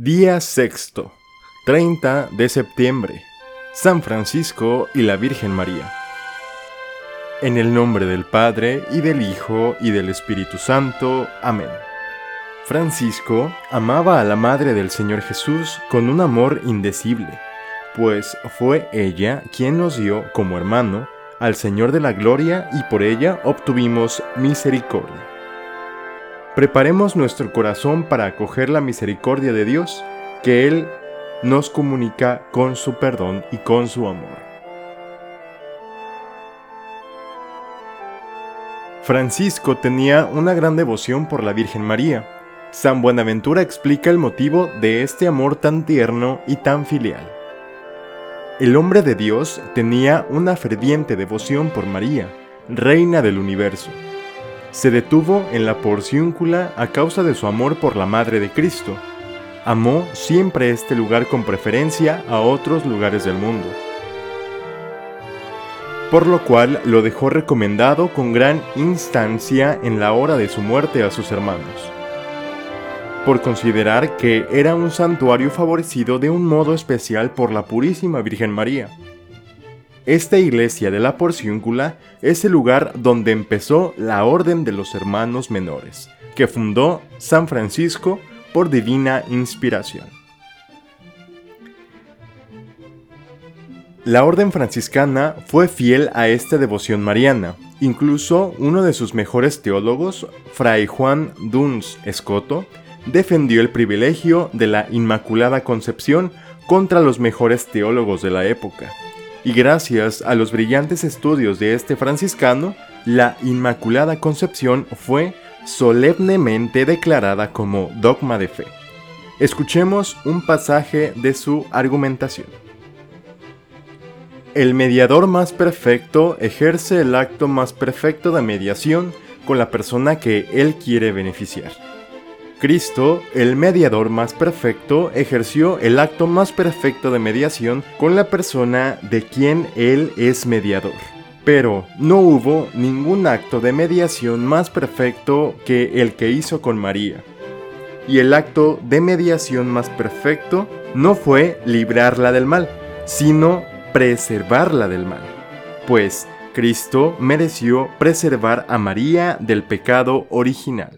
Día sexto, 30 de septiembre. San Francisco y la Virgen María. En el nombre del Padre, y del Hijo, y del Espíritu Santo. Amén. Francisco amaba a la Madre del Señor Jesús con un amor indecible, pues fue ella quien nos dio, como hermano, al Señor de la Gloria y por ella obtuvimos misericordia. Preparemos nuestro corazón para acoger la misericordia de Dios, que Él nos comunica con su perdón y con su amor. Francisco tenía una gran devoción por la Virgen María. San Buenaventura explica el motivo de este amor tan tierno y tan filial. El hombre de Dios tenía una ferviente devoción por María, Reina del Universo. Se detuvo en la porciúncula a causa de su amor por la Madre de Cristo, amó siempre este lugar con preferencia a otros lugares del mundo, por lo cual lo dejó recomendado con gran instancia en la hora de su muerte a sus hermanos, por considerar que era un santuario favorecido de un modo especial por la Purísima Virgen María. Esta iglesia de la Porciúncula es el lugar donde empezó la Orden de los Hermanos Menores, que fundó San Francisco por divina inspiración. La orden franciscana fue fiel a esta devoción mariana. Incluso uno de sus mejores teólogos, Fray Juan Duns Escoto, defendió el privilegio de la Inmaculada Concepción contra los mejores teólogos de la época. Y gracias a los brillantes estudios de este franciscano, la Inmaculada Concepción fue solemnemente declarada como dogma de fe. Escuchemos un pasaje de su argumentación. El mediador más perfecto ejerce el acto más perfecto de mediación con la persona que él quiere beneficiar. Cristo, el mediador más perfecto, ejerció el acto más perfecto de mediación con la persona de quien él es mediador. Pero no hubo ningún acto de mediación más perfecto que el que hizo con María. Y el acto de mediación más perfecto no fue librarla del mal, sino preservarla del mal. Pues Cristo mereció preservar a María del pecado original.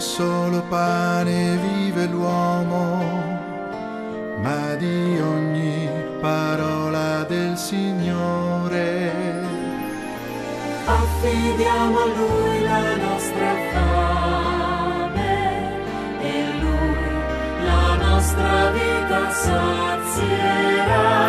Solo pane vive l'uomo, ma di ogni parola del Signore. Affidiamo a Lui la nostra fame e Lui la nostra vita sazierà.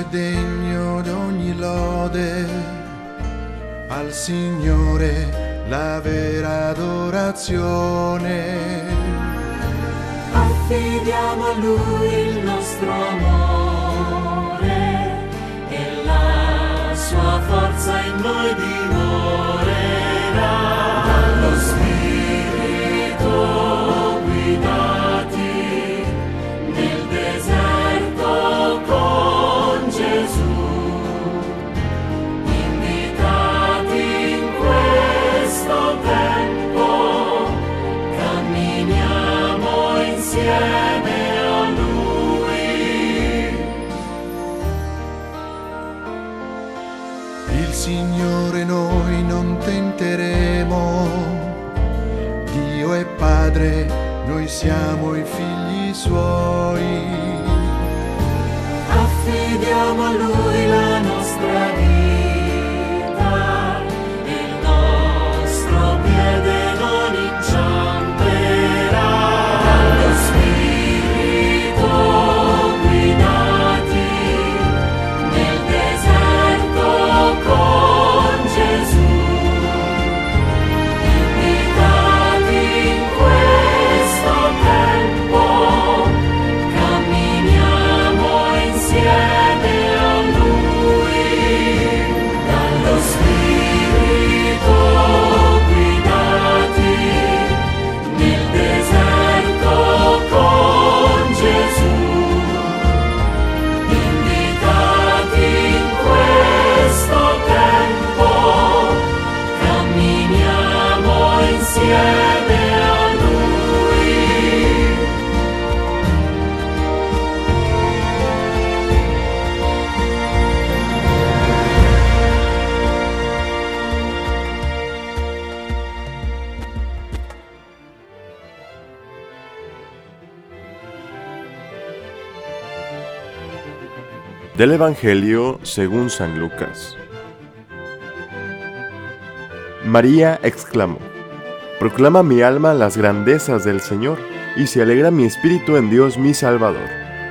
È degno di ogni lode, al Signore la vera adorazione. Affidiamo a Lui il nostro amore e la sua forza in noi dimorerà. Dallo Spirito Signore noi non tenteremo. Dio è Padre, noi siamo i figli Suoi. Affidiamo a Lui la nostra vita, Del Evangelio según San Lucas. María exclamó, Proclama mi alma las grandezas del Señor, y se alegra mi espíritu en Dios mi Salvador,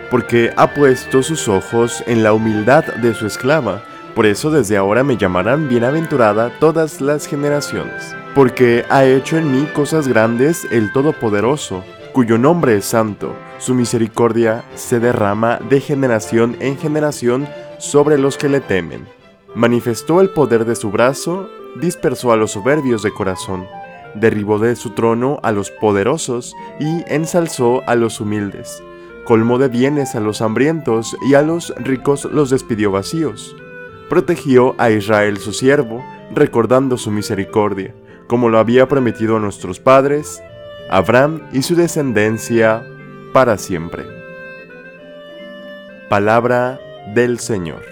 porque ha puesto sus ojos en la humildad de su esclava, por eso desde ahora me llamarán bienaventurada todas las generaciones, porque ha hecho en mí cosas grandes el Todopoderoso, cuyo nombre es santo, su misericordia se derrama de generación en generación sobre los que le temen. Manifestó el poder de su brazo, dispersó a los soberbios de corazón, derribó de su trono a los poderosos y ensalzó a los humildes. Colmó de bienes a los hambrientos y a los ricos los despidió vacíos. Protegió a Israel su siervo, recordando su misericordia, como lo había prometido a nuestros padres, Abraham y su descendencia para siempre. Palabra del Señor.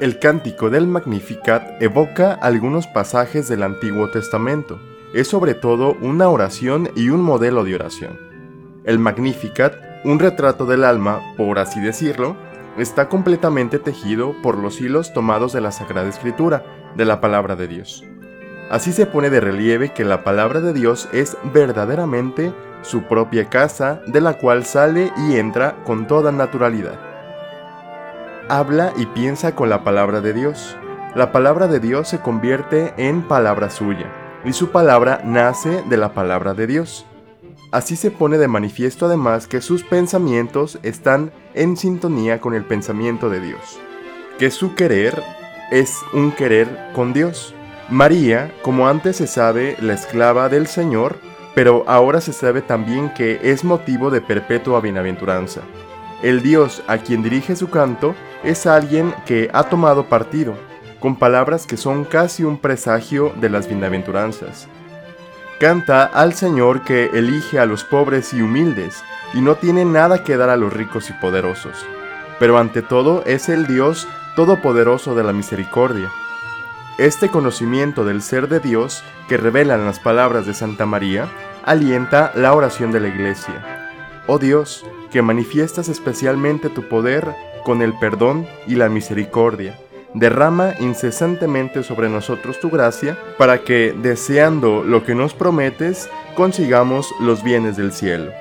El cántico del Magnificat evoca algunos pasajes del Antiguo Testamento. Es sobre todo una oración y un modelo de oración. El Magnificat, un retrato del alma, por así decirlo, está completamente tejido por los hilos tomados de la Sagrada Escritura, de la palabra de Dios. Así se pone de relieve que la palabra de Dios es verdaderamente su propia casa de la cual sale y entra con toda naturalidad. Habla y piensa con la palabra de Dios. La palabra de Dios se convierte en palabra suya, y su palabra nace de la palabra de Dios. Así se pone de manifiesto además que sus pensamientos están en sintonía con el pensamiento de Dios, que su querer es un querer con Dios. María, como antes se sabe, la esclava del Señor, pero ahora se sabe también que es motivo de perpetua bienaventuranza. El Dios a quien dirige su canto es alguien que ha tomado partido, con palabras que son casi un presagio de las bienaventuranzas. Canta al Señor que elige a los pobres y humildes, y no tiene nada que dar a los ricos y poderosos. Pero ante todo es el Dios todopoderoso de la misericordia. Este conocimiento del ser de Dios que revelan las palabras de Santa María alienta la oración de la Iglesia. Oh Dios, que manifiestas especialmente tu poder con el perdón y la misericordia, derrama incesantemente sobre nosotros tu gracia, para que, deseando lo que nos prometes, consigamos los bienes del cielo.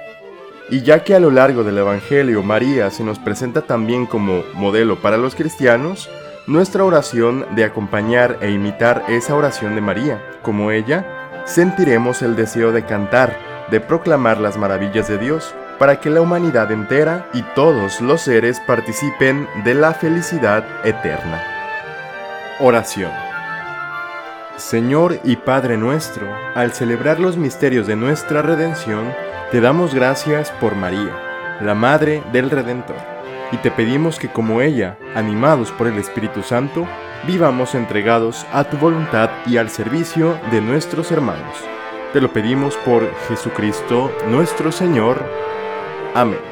Y ya que a lo largo del Evangelio María se nos presenta también como modelo para los cristianos, nuestra oración de acompañar e imitar esa oración de María, como ella, sentiremos el deseo de cantar, de proclamar las maravillas de Dios, para que la humanidad entera y todos los seres participen de la felicidad eterna. Oración. Señor y Padre nuestro, al celebrar los misterios de nuestra redención, te damos gracias por María, la Madre del Redentor, y te pedimos que como ella, animados por el Espíritu Santo, vivamos entregados a tu voluntad y al servicio de nuestros hermanos. Te lo pedimos por Jesucristo nuestro Señor. Amén.